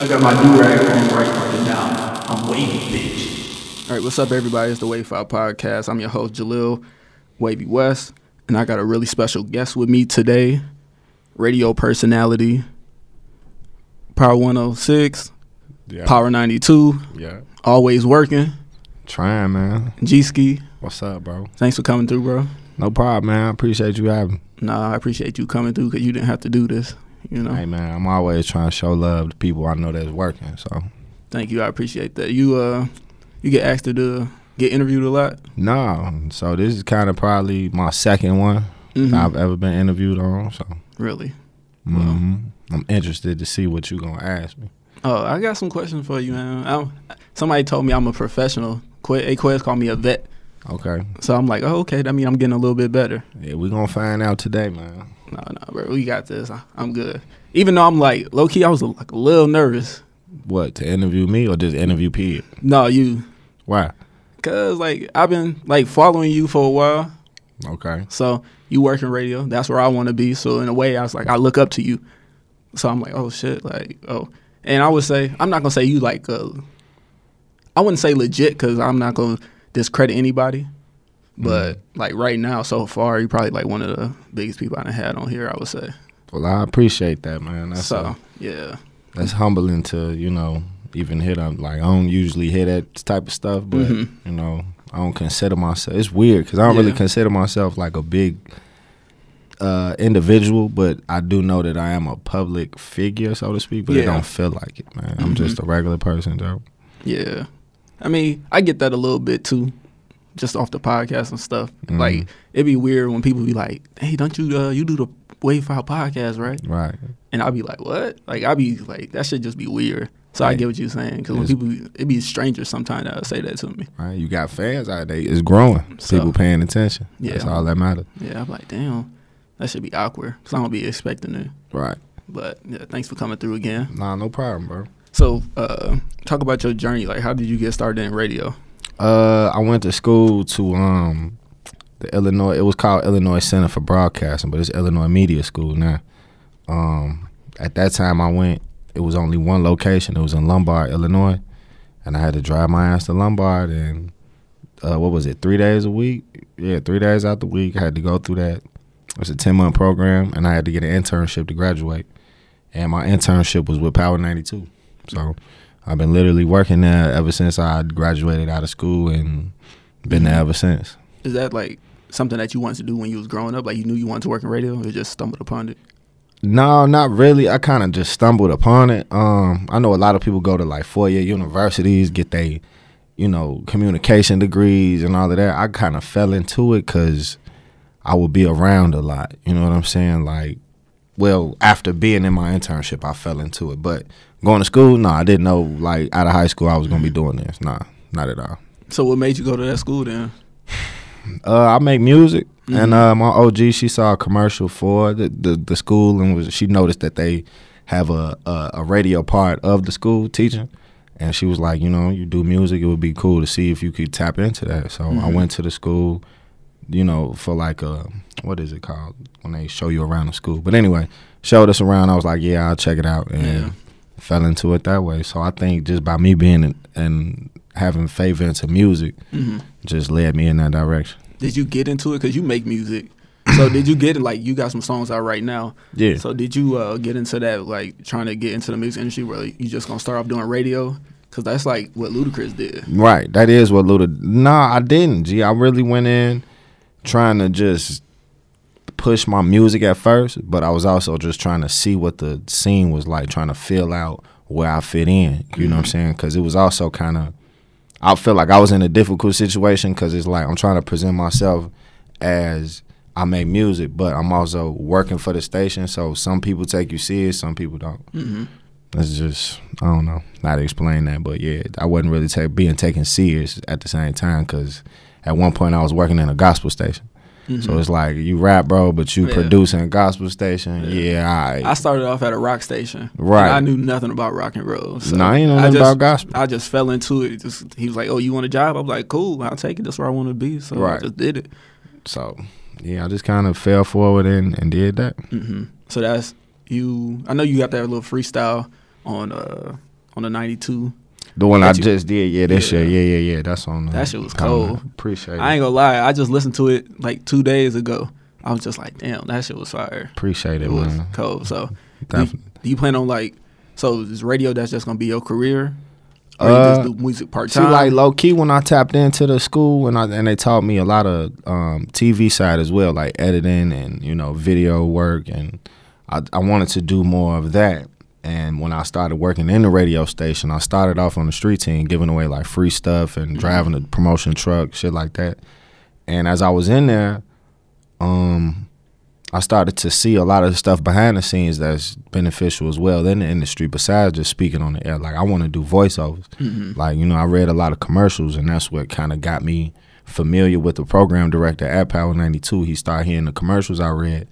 I got my do rag on right fucking now. I'm wavy, bitch. All right, what's up, everybody? It's the Wave Five Podcast. I'm your host, Jaleel Wavy West, and I got a really special guest with me today radio personality, Power 106, Yeah. Power 92, Yeah. always working, Trying, man. Gskee. What's up, bro? Thanks for coming through, bro. No problem, man. I appreciate you having. Nah, I appreciate you coming through because you didn't have to do this. You know, Hey, man. I'm always trying to show love to people I know that's working. So, thank you. I appreciate that. You uh, you get asked to do, get interviewed a lot. no. So, this is kind of probably my second one Mhm. I've ever been interviewed on. So, Really? hmm I'm interested to see what you're going to ask me. Oh, I got some questions for you, man. I'm, somebody told me I'm a professional. Qu- A Quest called me a vet. Okay. So I'm like, oh, okay. That means I'm getting a little bit better. Yeah, we're going to find out today, man. No, no, bro. We got this. I, I'm good. Even though I'm like, low key, I was like a little nervous. What, to interview me or just interview Pete? No, you. Why? Cause like I've been like following you for a while. Okay. So you work in radio. That's where I want to be. So in a way, I was like, I look up to you. So I'm like, oh shit, like oh. And I would say, I'm not gonna say you like, uh, I wouldn't say legit because I'm not gonna discredit anybody. But like right now, so far, you're probably like one of the biggest people I done had on here. I would say. Well, I appreciate that, man. That's so uh, yeah, that's humbling to you know even hit up like I don't usually hear that type of stuff, but Mhm. you know I don't consider myself. It's weird because I don't really consider myself like a big uh, individual, but I do know that I am a public figure, so to speak. But it don't feel like it, man. I'm Mhm. just a regular person, though. yeah. I mean, I get that a little bit too, just off the podcast and stuff. Mhm. Like it'd be weird when people be like, "Hey, don't you uh, you do the Wave File podcast, right?" Right. And I'd be like, what? Like, I'd be like, that should just be weird. So I get what you're saying. Because when people, it'd be strangers sometimes that say that to me. Right. You got fans out there. It's growing. So- People paying attention. Yeah. That's all that matters. Yeah, I'm like, damn, that should be awkward. Because I don't be expecting it. Right. But yeah, thanks for coming through again. Nah, no problem, bro. So, uh, talk about your journey. Like, how did you get started in radio? Uh, I went to school to um the Illinois. It was called Illinois Center for Broadcasting, but it's Illinois Media School now. Um, at that time, I went. It was only one location. It was in Lombard, Illinois, and I had to drive my ass to Lombard. And uh, what was it? Three days a week? Yeah, three days out the week. I had to go through that. It was a ten month program, and I had to get an internship to graduate. And my internship was with Power ninety two. So I've been literally working there ever since I graduated out of school and been there ever since. Is that like something that you wanted to do when you was growing up? Like, you knew you wanted to work in radio or just stumbled upon it? No, not really. I kind of just stumbled upon it. Um, I know a lot of people go to like four year universities, get they, you know, communication degrees and all of that. I kind of fell into it because I would be around a lot. You know what I'm saying? Like, well, after being in my internship, I fell into it. But going to school, no, I didn't know. Like out of high school, I was gonna be doing this. Nah, not at all. So, what made you go to that school then? Uh, I make music, and Mhm. uh, my OG she saw a commercial for the, the the school, and was she noticed that they have a, a a radio part of the school teaching, and she was like, you know, you do music, it would be cool to see if you could tap into that. So I Mhm. went to the school, you know, for like a what is it called when they show you around the school. But anyway, showed us around. I was like, yeah, I'll check it out, and Yeah. fell into it that way. So I think just by me being in, and having favor into music, hmm just led me in that direction. Did you get into it because you make music? So did you get it like you got some songs out right now? Yeah. So did you uh, get into that like trying to get into the music industry where you just gonna start off doing radio? Because that's like what Ludacris did. Right. That is what Luda. Nah, I didn't. Gee, I really went in trying to just push my music at first, but I was also just trying to see what the scene was like, trying to feel out where I fit in. You know what I'm saying? Because it was also kind of. I feel like I was in a difficult situation because it's like I'm trying to present myself as I make music, but I'm also working for the station. So some people take you serious, some people don't. hmm That's just I don't know how to explain that, but yeah, I wasn't really take, being taken serious at the same time because at one point I was working in a gospel station, so it's like you rap, bro, but you Mm-hmm. Yeah. producing a gospel station. Yeah. Yeah, I started off at a rock station. Right. And I knew nothing about rock and roll. So Nah, I ain't know nothing just, about gospel. I just fell into it. Just he was like, "Oh, you want a job?" I'm like, "Cool, I'll take it. That's where I want to be." So Right. I just did it. so yeah, I just kind of fell forward and, and did that. hmm So that's you. I know you got that little freestyle on uh on the ninety two. The one I you- just did, yeah, this Yeah. year, yeah, yeah, yeah. That's on. The, That shit was cold. Appreciate it. I ain't gonna lie, I just listened to it like two days ago. I was just like, damn, that shit was fire. Appreciate it, It was man. cold. So, do, Definitely. do you plan on like? So is radio that's just gonna be your career, or you Uh, just do music part See, time? like low key, when I tapped into the school and I and they taught me a lot of um, TV side as well, like editing and you know video work, and I, I wanted to do more of that. And when I started working in the radio station, I started off on the street team, giving away like free stuff and driving a promotion truck, shit like that. And as I was in there, um, I started to see a lot of stuff behind the scenes that's beneficial as well in the industry. Besides just speaking on the air, like I want to do voiceovers. Mhm. Like, you know, I read a lot of commercials, and that's what kind of got me familiar with the program director at Power 92. He started hearing the commercials I read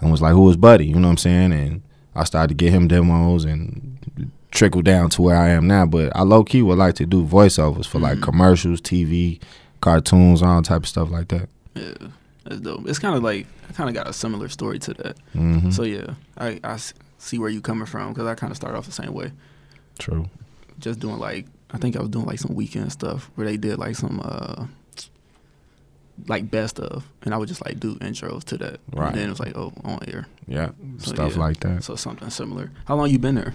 and was like, who is Buddy? You know what I'm saying? And I started to get him demos and trickle down to where I am now. But I low key would like to do voiceovers for like Mhm. commercials, TV, cartoons, all type of stuff like that. Yeah, that's dope. It's kind of like I kind of got a similar story to that. hmm So yeah, I, I see where you're coming from because I kind of started off the same way, True. just doing like I think I was doing like some weekend stuff where they did like some uh like best of, and I would just like do intros to that. Right. And then it was like oh on air, Yeah. So, stuff yeah. like that. so something similar. How long you been there?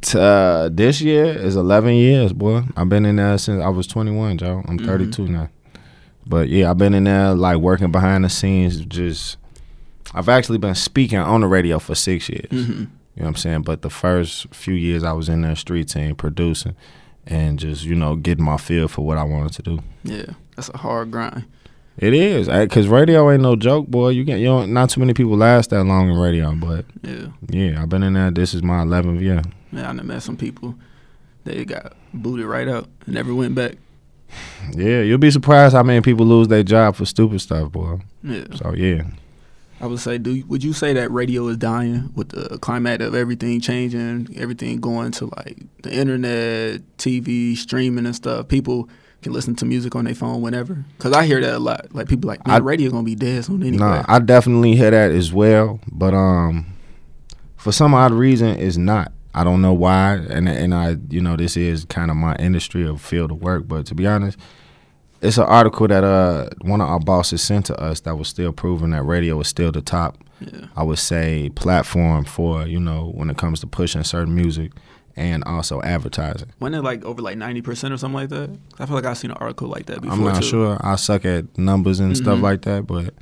T- uh, this year is 11 years, boy. I've been in there since I was 21, Joe. I'm Mhm. 32 now. But yeah, I've been in there like working behind the scenes. Just, I've actually been speaking on the radio for six years. Mm-hmm. You know what I'm saying? But the first few years I was in there street team producing and just, you know, getting my feel for what I wanted to do. Yeah, that's a hard grind. It is, because radio ain't no joke, boy. You get, you don't, not too many people last that long in radio, but Yeah, yeah, I've been in there. This is my 11th year. man, I done met some people. They got booted right out and never went back. Yeah, you'll be surprised how many people lose their job for stupid stuff, boy. Yeah. So yeah, I would say, do would you say that radio is dying with the climate of everything changing, everything going to like the internet, TV, streaming and stuff? People can listen to music on their phone whenever. Cause I hear that a lot. Like people like, man, I- radio gonna be dead soon anyway. nah, I definitely hear that as well, but um, for some odd reason, it's not. I don't know why, and and I, you know, this is kind of my industry of field of work, but to be honest, it's an article that uh one of our bosses sent to us that was still proving that radio is still the top. yeah. I would say platform for you know when it comes to pushing certain music and also advertising. Wasn't it like over like ninety percent or something like that? I feel like I've seen an article like that before. I'm not too. sure. I suck at numbers and stuff Mhm. like that, but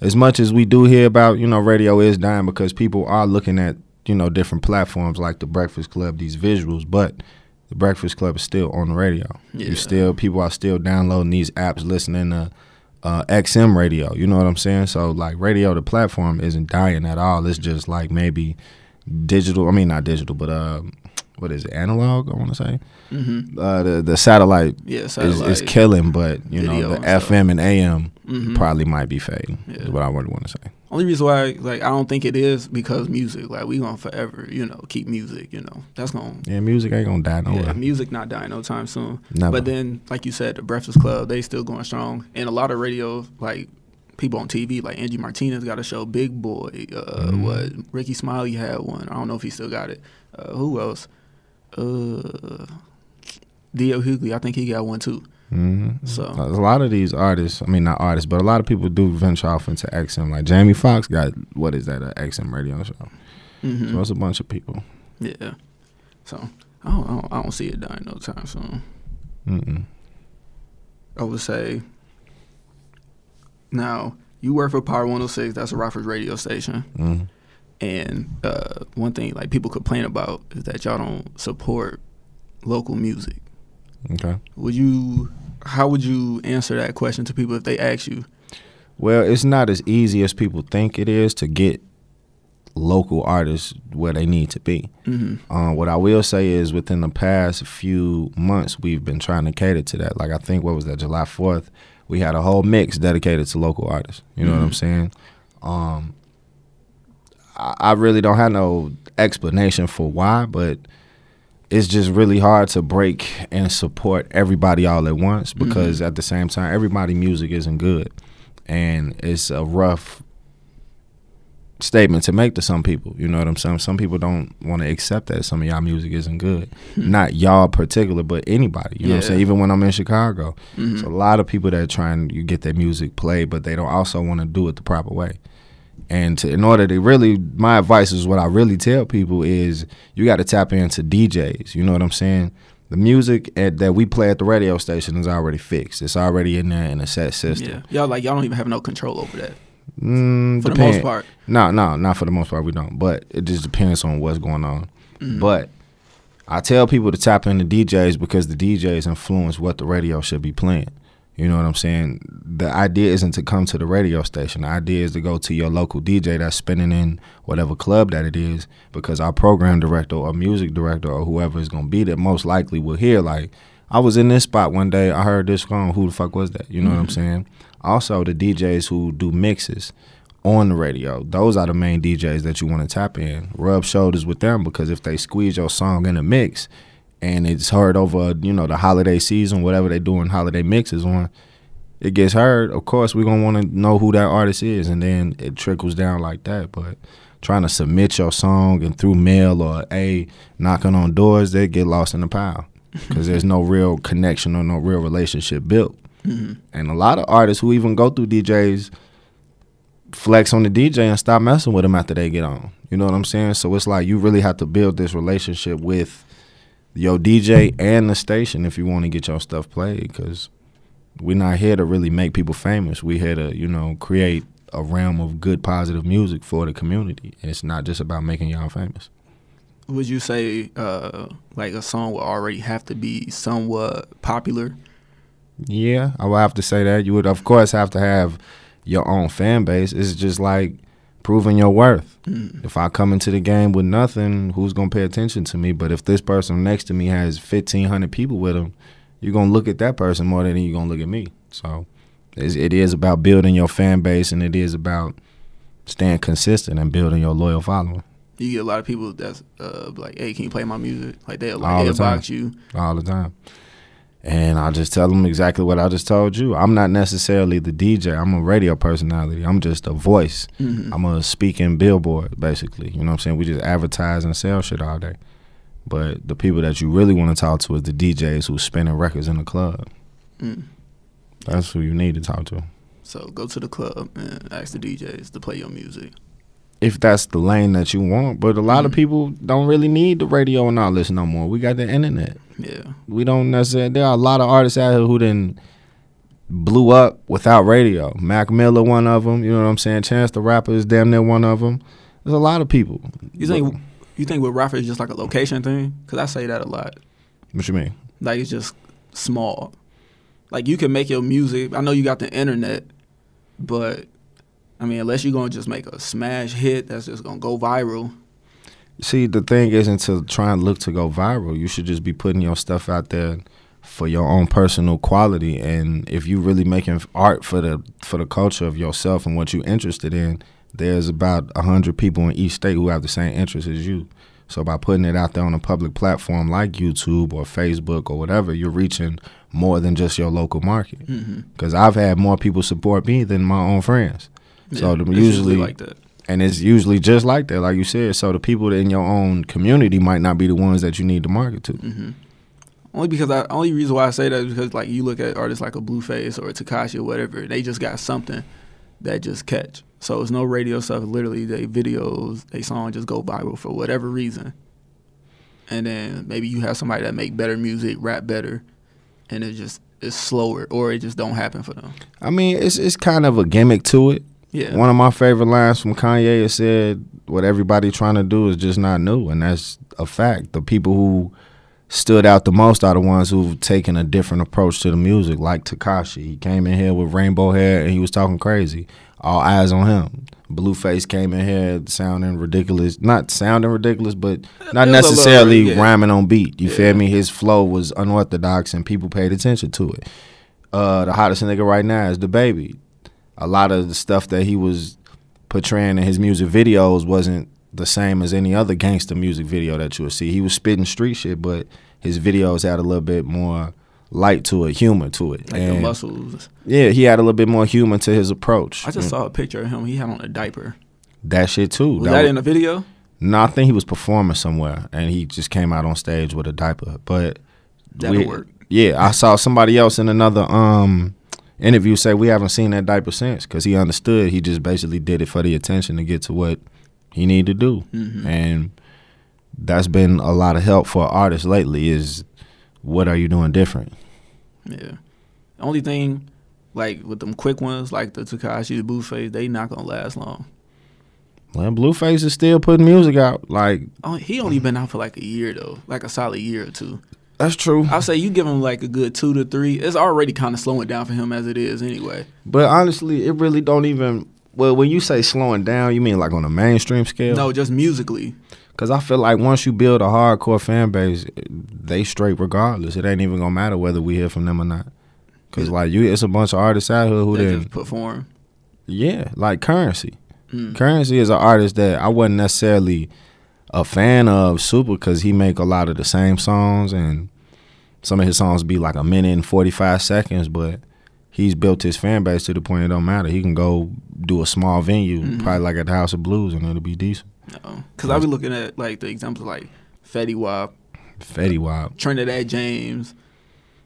as much as we do hear about, you know, radio is dying because people are looking at, you know, different platforms like the Breakfast Club, these visuals, but the Breakfast Club is still on the radio. Yeah. You still people are still downloading these apps, listening to uh, XM radio. You know what I'm saying? So like radio, the platform isn't dying at all. It's just like maybe digital. I mean, not digital, but um, what is it? Analog. I want to say Mm-hmm. uh, the the satellite Yeah, is, satellite. is killing, but you know the and. FM and AM Mhm. probably might be fading. Yeah. Is what I would want to say. Only reason why, like, I don't think it is because music. Like, we gonna forever, you know, keep music. You know, that's gonna. Yeah, music ain't gonna die nowhere. Yeah, music not dying no time soon. Never. But then, like you said, the Breakfast Club, they still going strong, and a lot of radio, like people on TV, like Angie Martinez got a show, Big Boy. Uh, Mhm. What Rickey Smiley had one. I don't know if he still got it. Uh, who else? Uh, D.L. Hughley, I think he got one too. hmm So a lot of these artists, I mean not artists, but a lot of people do venture off into XM. Like Jamie Foxx got what is that? An XM radio show. mhm. So it's a bunch of people. yeah. So I don't, I don't, I don't see it dying no time soon. Mm-mm. I would say. Now you work for Power 106. That's a Rockford radio station. Mm. And uh, one thing like people complain about is that y'all don't support local music. Okay. Would you? How would you answer that question to people if they ask you? Well, it's not as easy as people think it is to get local artists where they need to be. Mm-hmm. Uh, what I will say is within the past few months, we've been trying to cater to that. Like I think what was that July Fourth, we had a whole mix dedicated to local artists. You know what I'm Mhm. saying? Um, I, really don't have no explanation for why, but it's just really hard to break and support everybody all at once because at the same time, everybody music isn't good, and it's a rough statement to make to some people. You know what I'm saying? Some people don't want to accept that some of y'all music isn't good. Not y'all particular, but anybody. You know what I'm saying? Even when I'm in Chicago, Mhm. it's a lot of people that try and you get their music played, but they don't also want to do it the proper way. And to, in order to really, my advice is what I really tell people is you got to tap into DJs. You know what I'm saying? The music at, that we play at the radio station is already fixed. It's already in there in a set system. Yeah, y'all like y'all don't even have no control over that Mm, for the most part. No, no, not for the most part. We don't. But it just depends on what's going on. But I tell people to tap into DJs because the DJs influence what the radio should be playing. You know what I'm saying? The idea isn't to come to the radio station. The idea is to go to your local DJ that's spinning in whatever club that it is because our program director or music director or whoever is going to be there most likely will hear like, I was in this spot one day. I heard this song. Who the fuck was that? You know what I'm mm-hmm. saying? Also, the DJs who do mixes on the radio, those are the main DJs that you want to tap in. Rub shoulders with them because if they squeeze your song in a mix and it's heard over, you know, the holiday season, whatever they doing holiday mixes on, it gets heard. Of course, we're gonna want to know who that artist is, and then it trickles down like that. But trying to submit your song and through mail or a knocking on doors, they get lost in the pile because there's no real connection or no real relationship built. Mm-hmm. And a lot of artists who even go through DJs flex on the DJ and stop messing with them after they get on. You know what I'm saying? So it's like you really have to build this relationship with your DJ and the station if you want to get your stuff played because we're not here to really make people famous. We're here to, you know, create a realm of good, positive music for the community. It's not just about making y'all famous. Would you say uh, like a song would already have to be somewhat popular? Yeah, I would have to say that. You would, of course, have to have your own fan base. It's just like proving your worth. If I come into the game with nothing, who's gonna pay attention to me? But if this person next to me has fifteen hundred people with them, you're gonna look at that person more than you're gonna look at me. So it's, about building your fan base, and it is about staying consistent and building your loyal following You get a lot of people that's uh, like, "Hey, can you play my music?" Like they'll All like the time. inbox you. all the time. And I just tell them exactly what I just told you. I'm not necessarily the DJ. I'm a radio personality. I'm just a voice. Mhm. I'm a speaking billboard, basically. You know what I'm saying? We just advertise and sell shit all day. But the people that you really want to talk to is the DJs who's spinning records in the club. Mm. That's who you need to talk to. So go to the club and ask the DJs to play your music. If that's the lane that you want. But a lot of Mhm. people don't really need the radio and all this no more. We got the internet. Yeah, We don't necessarily. There are a lot of artists out here who didn't blew up without radio. Mac Miller, one of them. You know what I'm saying? Chance the Rapper is damn near one of them. There's a lot of people. you think you think with rap is just like a location thing? Because I say that a lot. What you mean? Like it's just small. Like you can make your music. I know you got the internet, but I mean, unless you're gonna just make a smash hit that's just gonna go viral. See, the thing isn't to try and look to go viral. You should just be putting your stuff out there for your own personal quality. And if you're really making art for the for the culture of yourself and what you're interested in, there's about a hundred people in each state who have the same interest as you. So by putting it out there on a public platform like YouTube or Facebook or whatever, you're reaching more than just your local market. Mm-hmm. Because I've had more people support me than my own friends. So the- usually- like that. And it's usually just like that, like you said. So the people in your own community might not be the ones that you need to market to. hmm Only because I only reason why I say that is because like you look at artists like a Blueface or a Tekashi or whatever, they just got something that just catch. So it's no radio stuff. Literally, they videos, they song just go viral for whatever reason. And then maybe you have somebody that make better music, rap better, and it just it's slower or it just don't happen for them. I mean, it's it's kind of a gimmick to it. Yeah. One of my favorite lines from Kanye is said, "What everybody trying to do is just not new," and that's a fact. The people who stood out the most are the ones who've taken a different approach to the music, like Tekashi. He came in here with rainbow hair and he was talking crazy. All eyes on him. Blueface came in here sounding ridiculous, not sounding ridiculous, but not a little, necessarily yeah. rhyming on beat. You Yeah. feel me? His flow was unorthodox and people paid attention to it. Uh, the hottest nigga right now is DaBaby. A lot of the stuff that he was portraying in his music videos wasn't the same as any other gangster music video that you would see. He was spitting street shit, but his videos had a little bit more light to it, humor to it. like the muscles. Yeah, he had a little bit more humor to his approach. I just saw a picture of him. He had on a diaper. that shit too. Was that, was- in a video? No, I think he was performing somewhere, and he just came out on stage with a diaper. But That'll we- work. Yeah, I saw somebody else in another um interview say we haven't seen that diaper since because he understood. He just basically did it for the attention to get to what he needed to do, Mm-hmm. and that's been a lot of help for artists lately. Is what are you doing different? Yeah. Only thing, like with them quick ones, like the Tekashi, the Blueface, they not gonna last long. Well, Blueface is still putting music out. Like Oh, he only been out for like a year though, like a solid year or two. That's true, I'll say you give him like a good two to three. It's already kind of slowing down for him as it is anyway. but honestly, it really don't even. Well, when you say slowing down, you mean like on a mainstream scale? No, just musically. Cause I feel like once you build a hardcore fan base, they straight regardless. It ain't even gonna matter whether we hear from them or not. Cause like you, it's a bunch of artists out here who They just perform. yeah, like Currency. Mm. Currency is an artist that I wasn't necessarily a fan of super because he make a lot of the same songs and some of his songs be like a minute and forty five seconds, but he's built his fan base to the point it don't matter. He can go do a small venue, Mhm. probably like at the House of Blues, and it'll be decent. No, because I be looking at like the examples like Fetty Wap, Fetty Wap. Trinidad James,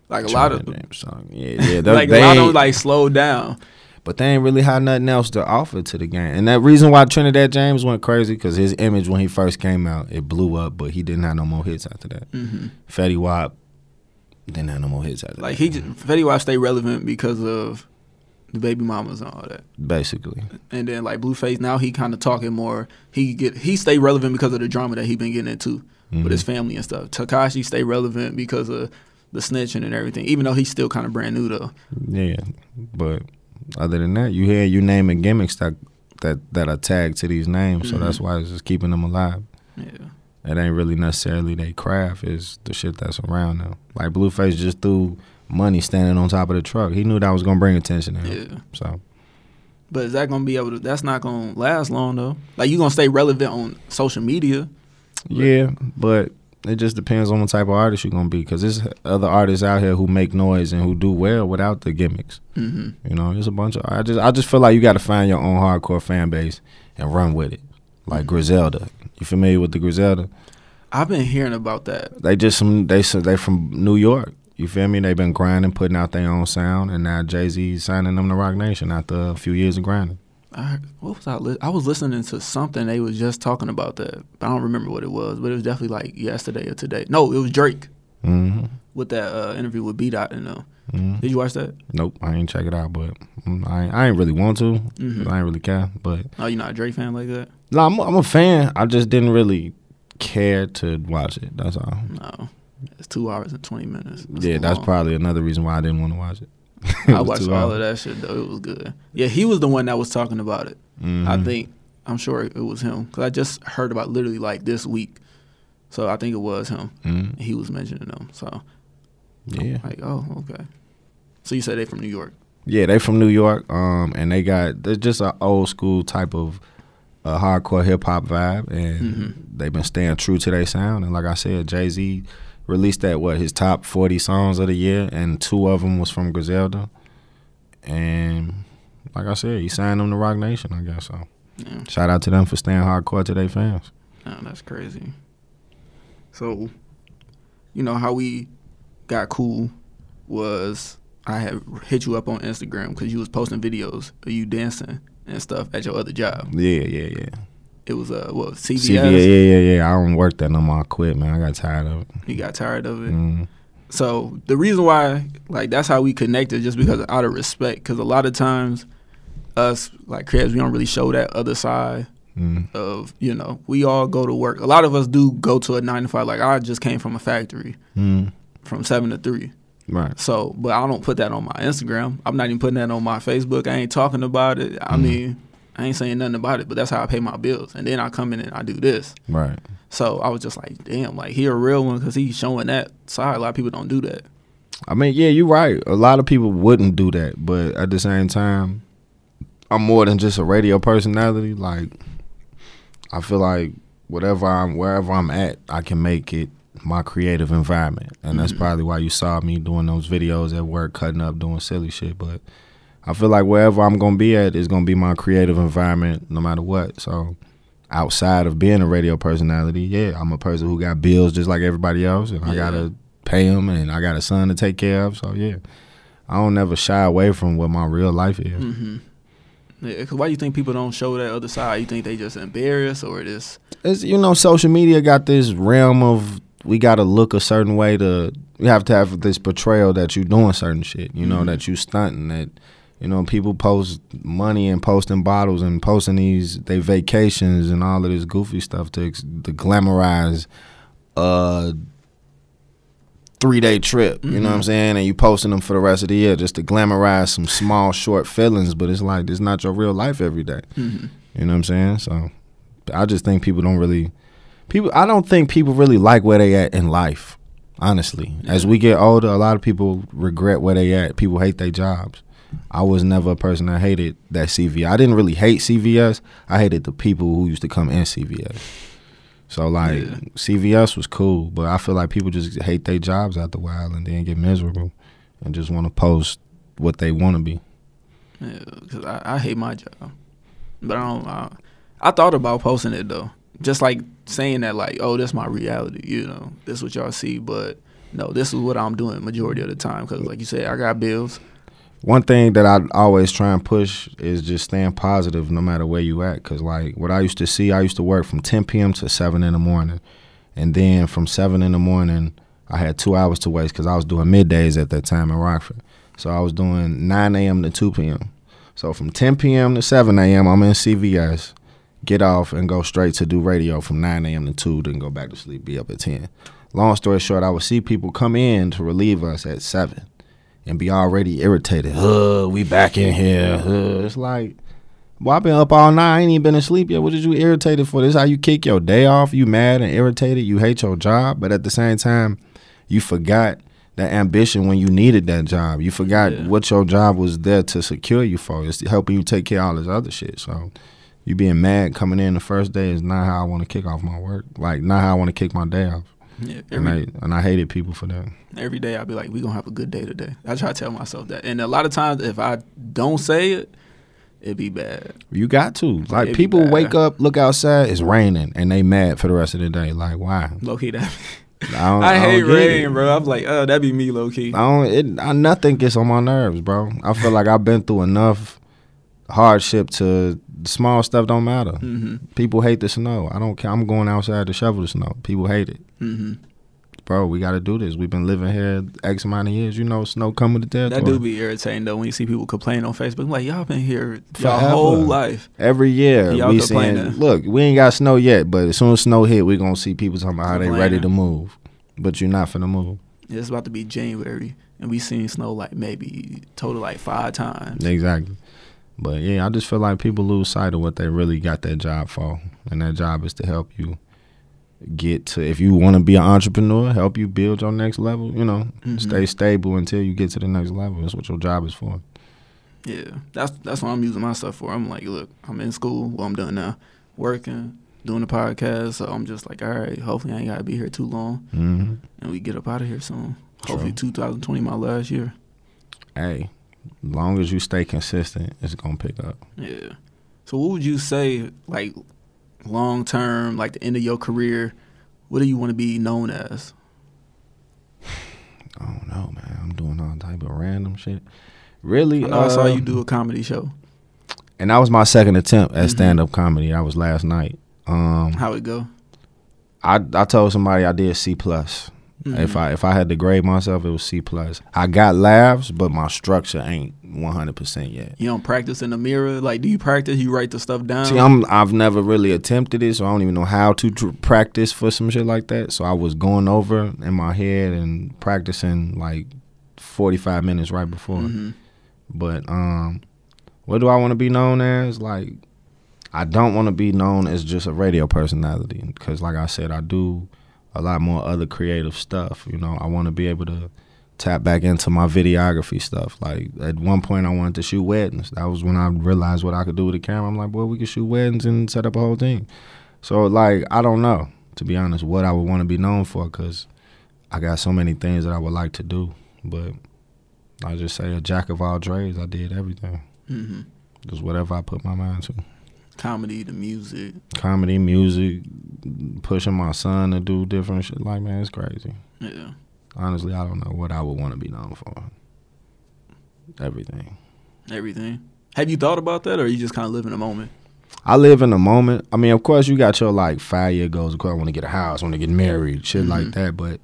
like a lot of Trinidad song. Yeah, yeah. like they a lot of like slowed down. But they ain't really had nothing else to offer to the game. And that reason why Trinidad James went crazy because his image when he first came out it blew up, but he didn't have no more hits after that. hmm Fetty Wap didn't have no more hits after Like that. he just, Fetty Wap stay relevant because of the baby mamas and all that. basically. And then like Blueface, now he kind of talking more. He get he stay relevant because of the drama that he been getting into Mhm. with his family and stuff. Tekashi stay relevant because of the snitching and everything. Even though he's still kind of brand new though. Yeah, but other than that, you hear you naming gimmicks that that that are tagged to these names, so Mhm. that's why it's just keeping them alive. Yeah. It ain't really necessarily they craft; is the shit that's around them. Like Blueface just threw money standing on top of the truck. He knew that was gonna bring attention to him. Yeah. So But is that gonna be able to? That's not gonna last long though. Like you gonna stay relevant on social media. yeah, but it just depends on the type of artist you're gonna be. Cause there's other artists out here who make noise and who do well without the gimmicks. hmm You know, there's a bunch of. I just I just feel like you got to find your own hardcore fan base and run with it. Like Mhm. Griselda, you familiar with the Griselda? I've been hearing about that. They just some they they from New York. You feel me? They've been grinding, putting out their own sound, and now Jay Z signing them to Roc Nation after a few years of grinding. I what was I? Li- I was listening to something they was just talking about that, but I don't remember what it was. But it was definitely like yesterday or today. No, it was Drake Mm-hmm. with that uh, interview with B Dot and uh, mm Did you watch that? Nope, I ain't check it out, but I ain't, I ain't really want to. Mhm. I ain't really care, but Oh, you're not a Drake fan like that? no, I'm, a- I'm a fan. I just didn't really care to watch it. That's all. No, it's two hours and twenty minutes. That's yeah, that's long. probably another reason why I didn't want to watch it. I watched all of that shit though. It was good. Yeah, he was the one that was talking about it. I Mhm. think I'm sure it was him because I just heard about literally like this week. So I think it was him. Mhm. He was mentioning them. So Yeah. like, oh, okay. So you said they from New York? Yeah, they from New York, um, and they got they're just an old school type of uh, hardcore hip hop vibe, and Mhm. they've been staying true to their sound. And like I said, Jay Z released that what his top forty songs of the year, and two of them was from Griselda. And like I said, he signed them to Roc Nation. I guess so. Yeah. Shout out to them for staying hardcore to their fans. Oh, that's crazy. So, you know how we got cool was I had hit you up on Instagram because you was posting videos of you dancing and stuff at your other job. Yeah, yeah, yeah. It was uh what CVS. CVS, yeah, yeah, yeah, yeah. I don't work that no more. I quit, man. I got tired of it. You got tired of it. Mm. So the reason why, like, that's how we connected, just because out of respect. Because a lot of times, us like creators, we don't really show that other side Mm. of you know we all go to work. A lot of us do go to a nine to five. Like I just came from a factory Mm. from seven to three. Right. So, but I don't put that on my Instagram. I'm not even putting that on my Facebook. I ain't talking about it. I mean, I ain't saying nothing about it. But that's how I pay my bills. And then I come in and I do this. Right. So I was just like, damn, like he a real one because he's showing that side. A lot of people don't do that. I mean, yeah, you're right. A lot of people wouldn't do that, but at the same time, I'm more than just a radio personality. Like, I feel like whatever I'm, wherever I'm at, I can make it my creative environment, and that's Mhm. probably why you saw me doing those videos at work, cutting up, doing silly shit. But I feel like wherever I'm gonna be at is gonna be my creative environment, no matter what. So, outside of being a radio personality, yeah, I'm a person who got bills just like everybody else, and I gotta pay them, and I got a son to take care of. So yeah, I don't ever shy away from what my real life is. Mm-hmm. Yeah, 'cause why do you think people don't show that other side? You think they just embarrassed or just it's you know social media got this realm of we got to look a certain way to you have to have this portrayal that you're doing certain shit you know Mhm. that you stunting that you know people post money and posting bottles and posting these they vacations and all of this goofy stuff to to glamorize a three day trip you know what i'm Mhm. saying and you posting them for the rest of the year just to glamorize some small short feelings but it's like it's not your real life every day mm-hmm. you know what I'm saying? So I just think people don't really people I don't think people really like where they at in life. Honestly. As we get older, a lot of people regret where they at. People hate their jobs. I was never a person that hated that CVS. I didn't really hate CVS. I hated the people who used to come in CVS. So like Yeah. CVS was cool, but I feel like people just hate their jobs after a while and then get miserable and just want to post what they want to be. Yeah, because I, I hate my job, but I don't. I, I thought about posting it though, just like saying that like, oh, this my reality, you know, this is what y'all see, but no, this is what I'm doing majority of the time because, like you said, I got bills. One thing that I always try and push is just staying positive no matter where you at. Cause like what I used to see, I used to work from 10 p.m. to 7 in the morning, and then from 7 in the morning, I had two hours to waste because I was doing middays at that time in Rockford. So I was doing 9 a.m. to 2 p.m. So from 10 p.m. to 7 a.m., I'm in CVS, get off and go straight to do radio from 9 a.m. to 2, then go back to sleep, be up at 10. Long story short, I would see people come in to relieve us at 7 and be already irritated. Uh, we back in here. Uh, it's like, well, I've been up all night. I ain't even been asleep yet. What did you irritated for? This how you kick your day off? You mad and irritated? You hate your job, but at the same time, you forgot that ambition when you needed that job. You forgot Yeah. what your job was there to secure you for. It's helping you take care of all this other shit. So you being mad coming in the first day is not how I want to kick off my work. Like not how I want to kick my day off. Yeah, And I and I hated people for that. every day I'd be like, we gonna have a good day today. I try to tell myself that, and a lot of times if I don't say it, it'd be bad. You got to. Like It'd people wake up, look outside, it's raining, and they mad for the rest of the day. Like why? Low key, that I, don't, I hate rain, it. bro. I'm like, oh, that'd be me, low key. I don't. It, I, nothing gets on my nerves, bro. I feel like I've been through enough hardship to small stuff don't matter. Mm-hmm. People hate the snow. I don't care. I'm going outside to shovel the snow. People hate it, Mm-hmm. bro. We got to do this. We've been living here X amount of years. You know, snow coming to death. That do be irritating though when you see people complain on Facebook. I'm like, y'all been here your whole life. Every year Y'all we then. look, we ain't got snow yet, but as soon as snow hit, we gonna see people talking about how they ready to move. But you're not finna move. It's about to be January, and we seen snow like maybe total like five times. Exactly. But yeah, I just feel like people lose sight of what they really got that job for, and that job is to help you get to. If you want to be an entrepreneur, help you build your next level. You know, Mhm. stay stable until you get to the next level. That's what your job is for. Yeah, that's that's what I'm using my stuff for. I'm like, look, I'm in school. Well, I'm done now, working, doing the podcast. So I'm just like, all right. Hopefully, I ain't gotta be here too long, hmm and we get up out of here soon. True. Hopefully, 2020 my last year. Hey, long as you stay consistent, it's gonna pick up. Yeah. So what would you say, like, long term, like the end of your career? What do you want to be known as? I don't know, man. I'm doing all type of random shit. Really, I know I saw you do a comedy show. and that was my second attempt at Mhm. stand up comedy. That was last night. Um, How it go? I I told somebody I did C plus. If Mhm. I if I had to grade myself, it was C plus. I got laughs, but my structure ain't one hundred percent yet. you don't practice in the mirror. Like, do you practice? You write the stuff down. See, I'm I've never really attempted it, so I don't even know how to tr- practice for some shit like that. So I was going over in my head and practicing like forty five minutes right before. Mhm. But um, what do I want to be known as? Like, I don't want to be known as just a radio personality because, like I said, I do a lot more other creative stuff. You know, I want to be able to tap back into my videography stuff. Like at one point, I wanted to shoot weddings. That was when I realized what I could do with a camera. I'm like, boy, we could shoot weddings and set up a whole thing. So, like, I don't know to be honest what I would want to be known for because I got so many things that I would like to do, but. I just say a jack of all trades. I did everything. hmm Just whatever I put my mind to. Comedy, to music. Comedy, music, pushing my son to do different shit. Like man, it's crazy. Yeah. Honestly, I don't know what I would want to be known for. Everything. Everything. Have you thought about that, or you just kind of live in the moment? I live in the moment. I mean, of course, you got your like five year goals. Of course, I want to get a house, I want to get married, shit like Mhm. that. But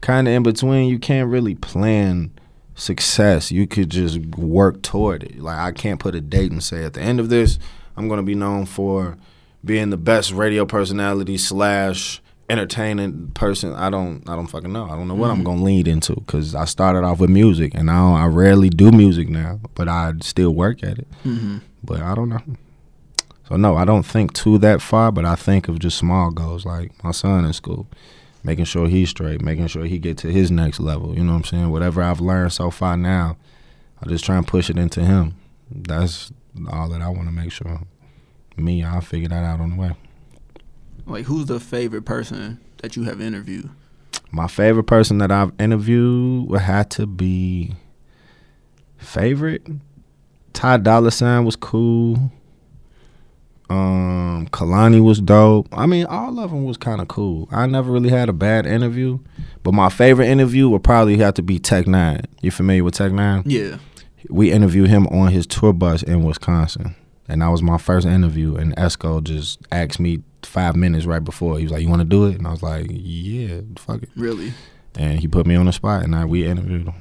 kind of in between, you can't really plan success. You could just work toward it. Like I can't put a date and say at the end of this, I'm gonna be known for being the best radio personality slash entertaining person. I don't. I don't fucking know. I don't know what I'm Mhm. gonna lead into because I started off with music and now I rarely do music now, but I still work at it. Mm-hmm. But I don't know. So no, I don't think too that far, but I think of just small goals like my son in school, making sure he's straight, making sure he get to his next level. You know what I'm saying? Whatever I've learned so far now, I just try and push it into him. That's all that I want to make sure. Me, I'll figure that out on the way. Like, who's the favorite person that you have interviewed? My favorite person that I've interviewed would have to be favorite. Ty Dolla Sign was cool. Um, Kehlani was dope. I mean, all of them was kind of cool. I never really had a bad interview, but my favorite interview would probably have to be Tech N9ne. You familiar with Tech N9ne? Yeah. We interviewed him on his tour bus in Wisconsin, and that was my first interview. And Esco just asked me five minutes right before. He was like, "You want to do it?" And I was like, "Yeah, fuck it." Really. and he put me on the spot, and I, we interviewed him.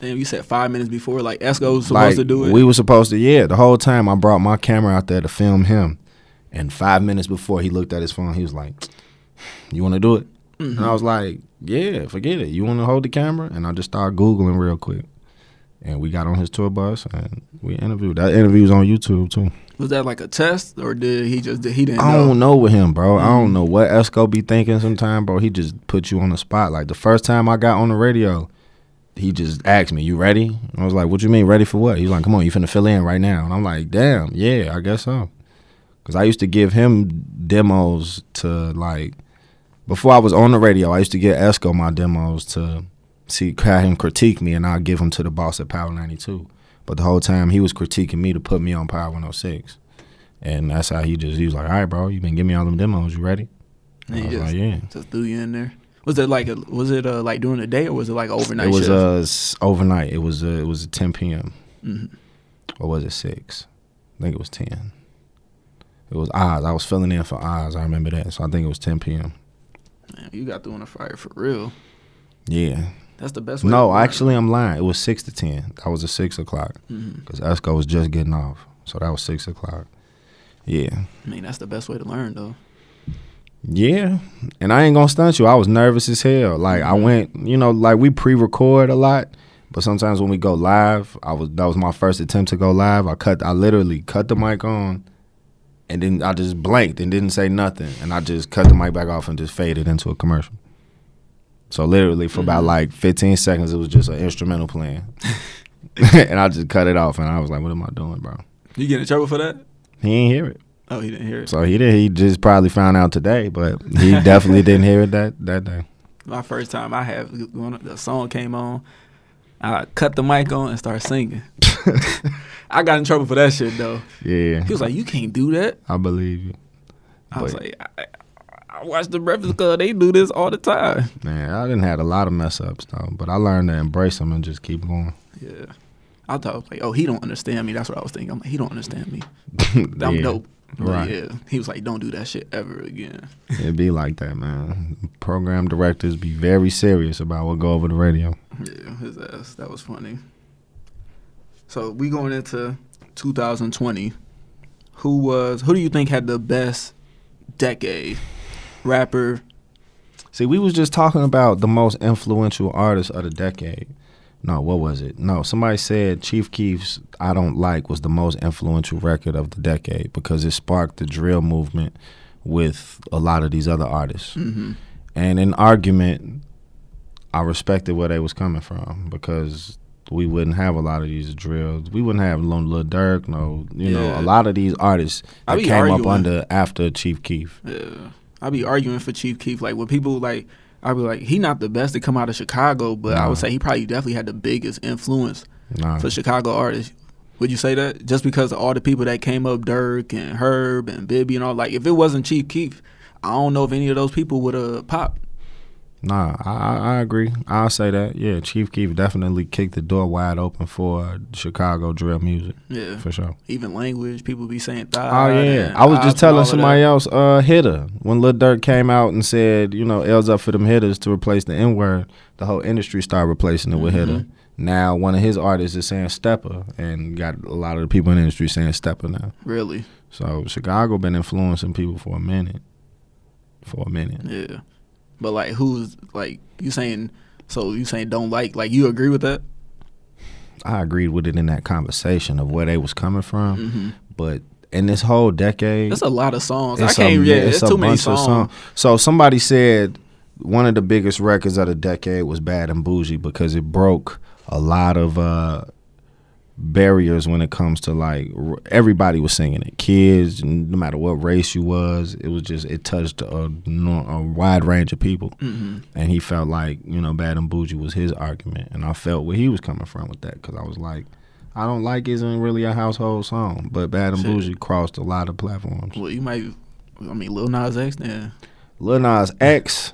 Damn, you said five minutes before, like Esco was supposed Like to do it. we were supposed to, yeah. The whole time I brought my camera out there to film him, and five minutes before he looked at his phone, he was like, "You want to do it?" Mhm. And I was like, "Yeah, forget it. You want to hold the camera?" And I just started googling real quick, and we got on his tour bus and we interviewed. That interview's on YouTube too. was that like a test, or did he just he didn't I know? don't know with him, bro. I Mm. don't know what Esco be thinking sometime, bro. He just put you on the spot. Like the first time I got on the radio, he just asked me, "You ready?" I was like, "What you mean, ready for what?" He's like, "Come on, you finna fill in right now." And I'm like, "Damn, yeah, I guess so." Cause I used to give him demos to like before I was on the radio. I used to get Esco my demos to see have him critique me, and I'll give him to the boss at Power 92. But the whole time he was critiquing me to put me on Power 106. And that's how he just he was like, All right, bro, you been giving me all them demos, you ready? And I was just, like, Yeah. just threw you in there. Was it like a, was it uh, like during the day or was it like overnight? it was shift? uh overnight. It was uh, it was 10 p.m. Mhm. or was it six? I think it was 10. It was Oz. I was filling in for Oz. I remember that. So I think it was 10 p.m. Man, you got through in a fire for real. Yeah. That's the best way. No, actually, I'm lying. It was six to 10. That was a six o'clock because Esco was just getting off. So that was six o'clock. Yeah. I mean, that's the best way to learn, though. Yeah, and I ain't gonna stunt you. I was nervous as hell. Like I Mhm. went, you know, like we pre-record a lot, but sometimes when we go live, I was that was my first attempt to go live. I cut, I literally cut the mic on, and then I just blanked and didn't say nothing, and I just cut the mic back off and just faded into a commercial. So literally for about Mhm. like 15 seconds, it was just an instrumental playing, and I just cut it off, and I was like, "What am I doing, bro?" You get in trouble for that? He ain't hear it. Oh, he didn't hear it. So he did. He just probably found out today, but he definitely didn't hear it that that day. My first time I when the song came on, I cut the mic on and started singing. I got in trouble for that shit though. Yeah, He was like, "You can't do that." I believe you, I was like, I, I watch the Breakfast Club. They do this all the time. man. I didn't had a lot of mess ups though, but I learned to embrace them and just keep going. Yeah. I thought like, oh, he don't understand me. That's what I was thinking. I'm like, he don't understand me. I'm Yeah, dope. But Right. Yeah. He was like, don't do that shit ever again. It'd be like that, man. Program directors be very serious about what go over the radio. Yeah, his ass. That was funny. So we going into 2020. Who was? Who do you think had the best decade? Rapper. See, we was just talking about the most influential artist of the decade. No, what was it? No, somebody said Chief Keef's "I Don't Like" was the most influential record of the decade because it sparked the drill movement with a lot of these other artists. hmm And in argument, I respected where they was coming from because we wouldn't have a lot of these drills. We wouldn't have Lil Durk, no, you know, a lot of these artists that came up under after Chief Keef. Yeah. I be arguing for Chief Keef. Like when people like, I be like, he not the best to come out of Chicago, but I would say he probably definitely had the biggest influence Nah. for Chicago artists. Would you say that just because of all the people that came up, Durk and Herb and Bibby and all? Like, if it wasn't Chief Keef, I don't know if any of those people would have popped. Nah, I, I agree. I'll say that. Yeah, Chief Keef definitely kicked the door wide open for Chicago drill music Yeah, for sure. even language, people be saying thigh. Oh yeah, I was just telling somebody else, uh, hitter. When Lil Durk came out and said, you know, L's up for them hitters to replace the N word, the whole industry started replacing it with hitter. Now one of his artists is saying stepper, and got a lot of the people in the industry saying stepper now. Really? So Chicago been influencing people for a minute. For a minute. Yeah, but like, who's like you saying? So you saying don't like? Like you agree with that? I agreed with it in that conversation of where they was coming from, Mm-hmm. but in this whole decade, That's a lot of songs. It's I can't. a, yeah, it's it's, too many songs. songs. So somebody said one of the biggest records of the decade was Bad and Boujee because it broke a lot of uh, barriers when it comes to like r- everybody was singing it. Kids, no matter what race you was, it was just it touched a, a wide range of people. hmm And he felt like you know Bad and Boujee was his argument, and I felt where he was coming from with that because I was like. I don't like isn't really a household song, but Bad and Shit. Boujee crossed a lot of platforms. Well, you might. I mean, Lil Nas X. Then Lil Nas X.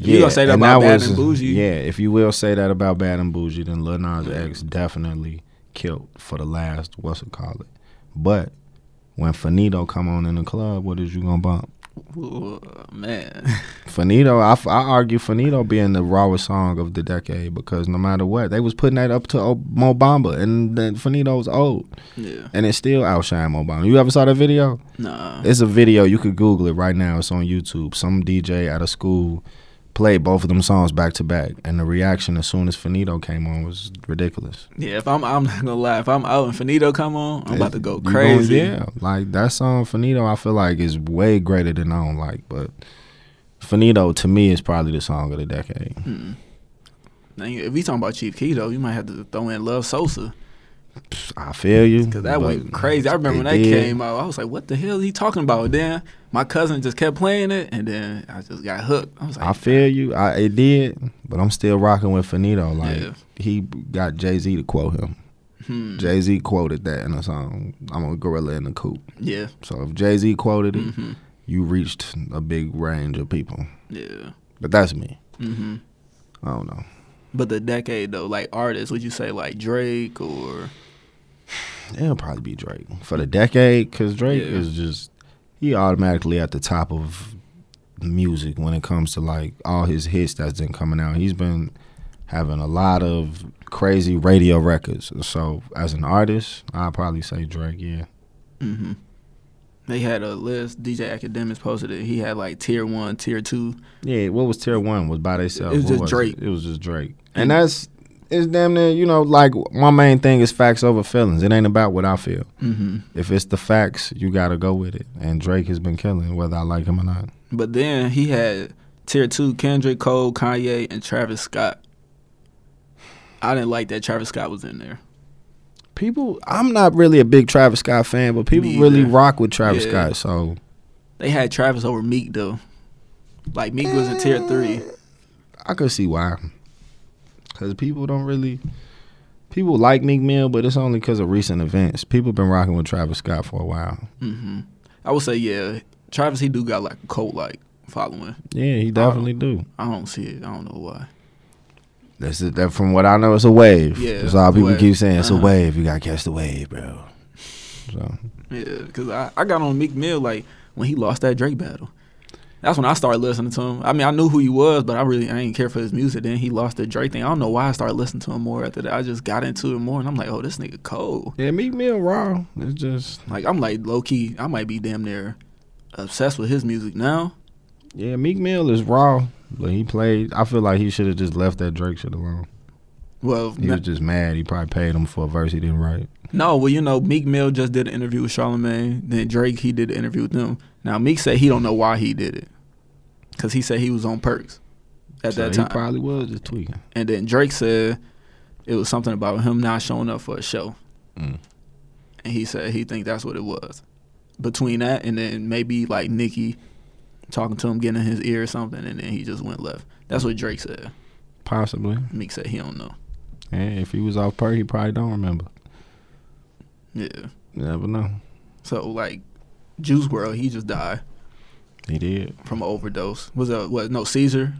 If you gonna say that and about Bad and Boujee? Yeah, if you will say that about Bad and Boujee, then Lil Nas X definitely killed for the last what's it call it. But when Faneto come on in the club, what is you gonna bump? Ooh, man. Faneto, I, f- I argue Faneto being the rawest song of the decade because no matter what, they was putting that up to O- Mo Bamba, and then Faneto's old, yeah. and it still outshine Mo Bamba. You ever saw that video? Nah. It's a video. You could Google it right now. It's on YouTube. Some DJ at a school played both of them songs back to back, and the reaction as soon as Faneto came on was ridiculous. Yeah. If I'm, I'm not gonna lie. If I'm out and Faneto come on, I'm about to go crazy. Going, yeah, like that song Faneto, I feel like is way greater than I don't like, but Faneto to me is probably the song of the decade. Mm. Now, you- if we talking about Chief Keef though, you might have to throw in Love Sosa I feel you because that went crazy. I remember when that did. came out, I was like, "What the hell is he talking about?" Then my cousin just kept playing it, and then I just got hooked. I was like, I feel you. I, it did, but I'm still rocking with Faneto. Like Yeah. he got Jay Z to quote him. hmm, Jay Z quoted that in a song. I'm a gorilla in the coop. yeah, So if Jay Z quoted it, hmm you reached a big range of people. yeah. But that's me. hmm I don't know. But the decade though, like artists, would you say like Drake or It'll probably be Drake for the decade because Drake Yeah. is just he automatically at the top of music when it comes to like all his hits that's been coming out. He's been having a lot of crazy radio records. So as an artist, I'd probably say Drake. Yeah. Mm-hmm. They had a list. DJ Akademiks posted it. He had like tier one, tier two. Yeah, what was tier one was by themselves. It was What just Drake. It? It was just Drake, and that's it's damn near you know like my main thing is facts over feelings. It ain't about what I feel. hmm If it's the facts, you got to go with it. And Drake has been killing whether I like him or not. But then he had tier two Kendrick Cole, Kanye, and Travis Scott. I didn't like that Travis Scott was in there. People, I'm not really a big Travis Scott fan, but people really rock with Travis Yeah. Scott. So They had Travis over Meek though. Like Meek was in tier three. I could see why. Because people don't really. People like Meek Mill, but it's only because of recent events. People been rocking with Travis Scott for a while. hmm I would say yeah, Travis he do got like a cult like following. Yeah, he definitely do. I don't see it. I don't know why. That's it. That from what I know, it's a wave. Yeah, that's all people wave. keep saying. It's Uh-huh. a wave. You gotta catch the wave, bro. So Yeah, because I, I got on Meek Mill like when he lost that Drake battle. That's when I started listening to him. I mean, I knew who he was, but I really I didn't care for his music. Then he lost the Drake thing. I don't know why I started listening to him more after that. I just got into it more, and I'm like, oh, this nigga cold. yeah, Meek Mill raw. It's just Like I'm like low key. I might be damn near obsessed with his music now. yeah, Meek Mill is raw, but he played. I feel like he should have just left that Drake shit alone. Well, He no, was just mad. He probably paid him for a verse he didn't write. no, well, you know, Meek Mill just did an interview with Charlamagne. Then Drake he did an interview with them. Now Meek said he don't know why he did it, because he said he was on perks at So that he time. probably was just tweaking. And then Drake said it was something about him not showing up for a show. Mm. And he said he think that's what it was. Between that and then maybe like Nicki talking to him, getting in his ear or something, and then he just went left. That's what Drake said. Possibly. Meek said he don't know. And if he was off per, he probably don't remember. Yeah. You never know. So like, Juice WRLD, he just died He did. from an overdose. Was a what? No seizure.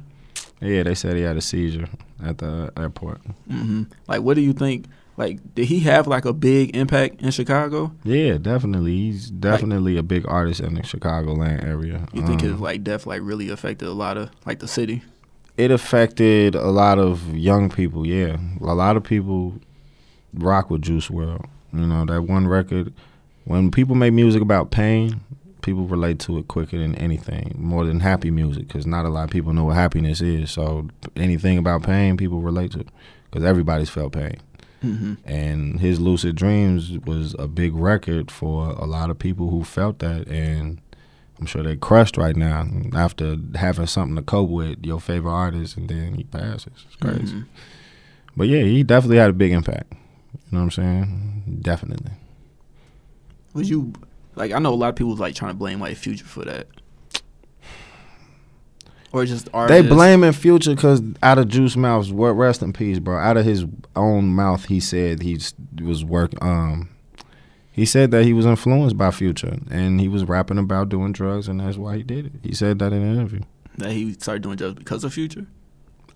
Yeah, they said he had a seizure at the airport. hmm Like, what do you think? Like, did he have like a big impact in Chicago? Yeah, definitely. He's definitely a big artist in the Chicagoland area. You think Um, his like death like really affected a lot of like the city? it affected a lot of young people. Yeah, a lot of people rock with Juice WRLD. You know that one record. When people make music about pain, people relate to it quicker than anything, more than happy music, because not a lot of people know what happiness is. So anything about pain, people relate to, because everybody's felt pain. hmm And his Lucid Dreams was a big record for a lot of people who felt that, and I'm sure they're crushed right now after having something to cope with your favorite artist, and then he passes. It's crazy. Mhm. But yeah, he definitely had a big impact. You know what I'm saying? Definitely. Was you like? I know a lot of people like trying to blame like Future for that, or just They artists. blaming Future because out of Juice mouth's rest in peace, bro. Out of his own mouth, he said he was work. Um, he said that he was influenced by Future, and he was rapping about doing drugs, and that's why he did it. He said that in an interview. that he started doing drugs because of Future.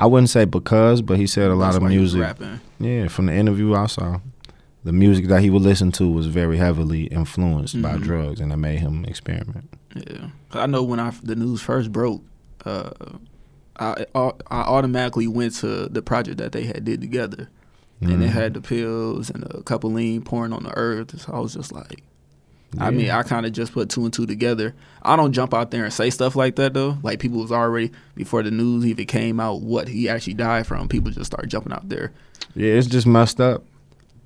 I wouldn't say because, but he said a lot of why he was music. rapping. Yeah, from the interview I saw, the music that he would listen to was very heavily influenced by Mhm. drugs, and it made him experiment. Yeah, I know when I the news first broke, uh, I I automatically went to the project that they had did together, and it had the pills and a couple lean pouring on the earth. So I was just like, I mean, I kind of just put two and two together. I don't jump out there and say stuff like that though. Like people was already before the news even came out what he actually died from. People just start jumping out there. Yeah, it's just messed up,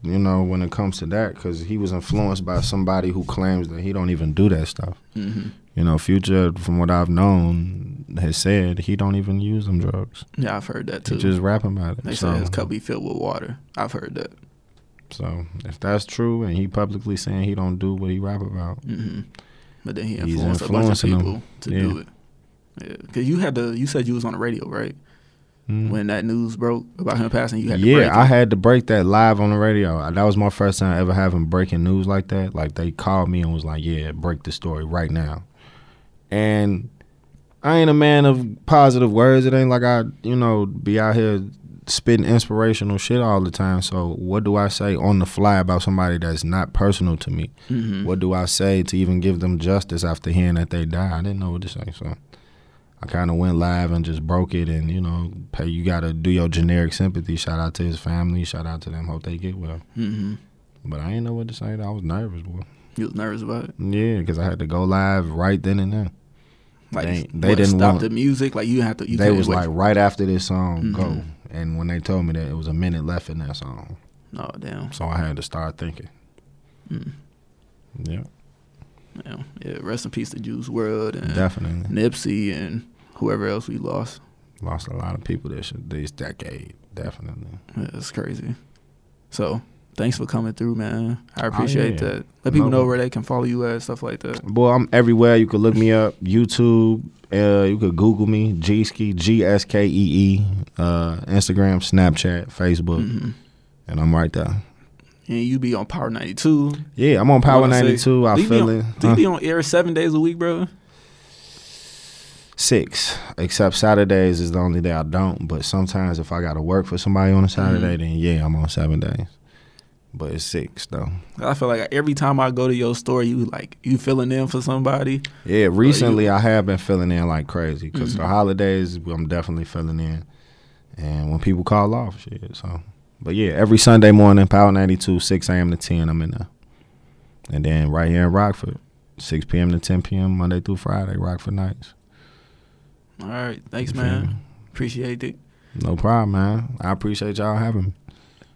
you know, when it comes to that, because he was influenced by somebody who claims that he don't even do that stuff. hmm You know, Future, from what I've known, has said he don't even use them drugs. Yeah, I've heard that He too. just rapping about it. they so, say his cup be filled with water. I've heard that. so if that's true, and he publicly saying he don't do what he rap about, hmm But then he influenced a bunch of influencing them. people to Yeah. do it. Yeah, because you had to. You said you was on the radio, right? Mm. When that news broke about him passing, you had to break yeah, I had to break that live on the radio. That was my first time ever having breaking news like that. Like they called me and was like, "Yeah, break the story right now." And I ain't a man of positive words. It ain't like I, you know, be out here spitting inspirational shit all the time. So what do I say on the fly about somebody that's not personal to me? Mhm. What do I say to even give them justice after hearing that they die? I didn't know what to say, so I kind of went live and just broke it. And you know, hey, you got to do your generic sympathy. Shout out to his family. Shout out to them. Hope they get well. Mhm. But I didn't know what to say. I was nervous, boy. You was nervous about it. Yeah, because I had to go live right then and there. Like They- they, they didn't stop want- the music. Like you have to. You they was like right after this song, go. Mhm. And when they told me that it was a minute left in that song, oh damn, so I had to start thinking. Mm. Yeah, damn. Yeah, rest in peace to Juice WRLD and definitely Nipsey and whoever else we lost. lost a lot of people this this decade. Definitely. Yeah, it's crazy. So thanks for coming through, man. I appreciate Oh, yeah. that. Let people No. know where they can follow you at stuff like that. Boy, I'm everywhere. You could look me up. YouTube. Uh, you could Google me. Gskee. G S K E E. Uh, Instagram, Snapchat, Facebook, hmm and I'm right there. And you be on Power 92. Yeah, I'm on Power 106. 92. I Do you be feel on- it. Do you Huh? be on air seven days a week, bro? Six, except Saturdays is the only day I don't. But sometimes if I got to work for somebody on a Saturday, Mhm. then yeah, I'm on seven days. But it's six though. I feel like every time I go to your store, you like you filling in for somebody. Yeah, recently I have been filling in like crazy because Mhm. the holidays I'm definitely filling in, and when people call off, shit. So, but yeah, every Sunday morning, Power ninety two, six a.m. to ten, I'm in there, and then right here in Rockford, six p.m. to ten p.m. Monday through Friday, Rockford nights. All right, thanks, man. Appreciate it. No problem, man. I appreciate y'all having me.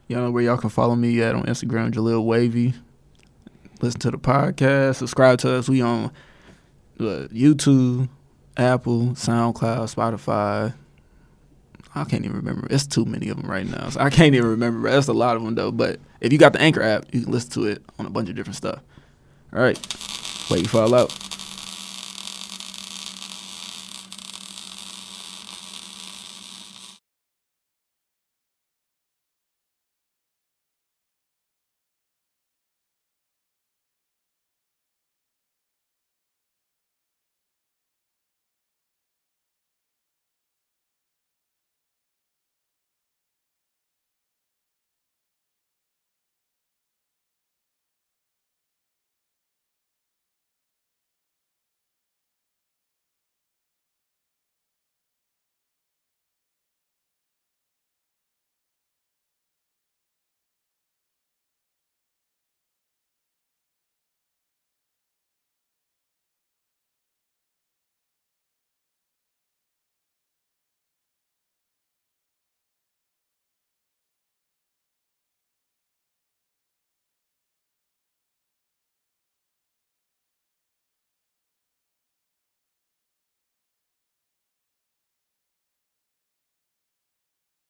Y'all know where y'all can follow me at on Instagram, Jaleel Wavy. Listen to the podcast. Subscribe to us. We on uh, YouTube, Apple, SoundCloud, Spotify. I can't even remember. It's too many of them right now. So I can't even remember. That's a lot of them though. But if you got the Anchor app, you can listen to it on a bunch of different stuff. All right. Wait, you fall out.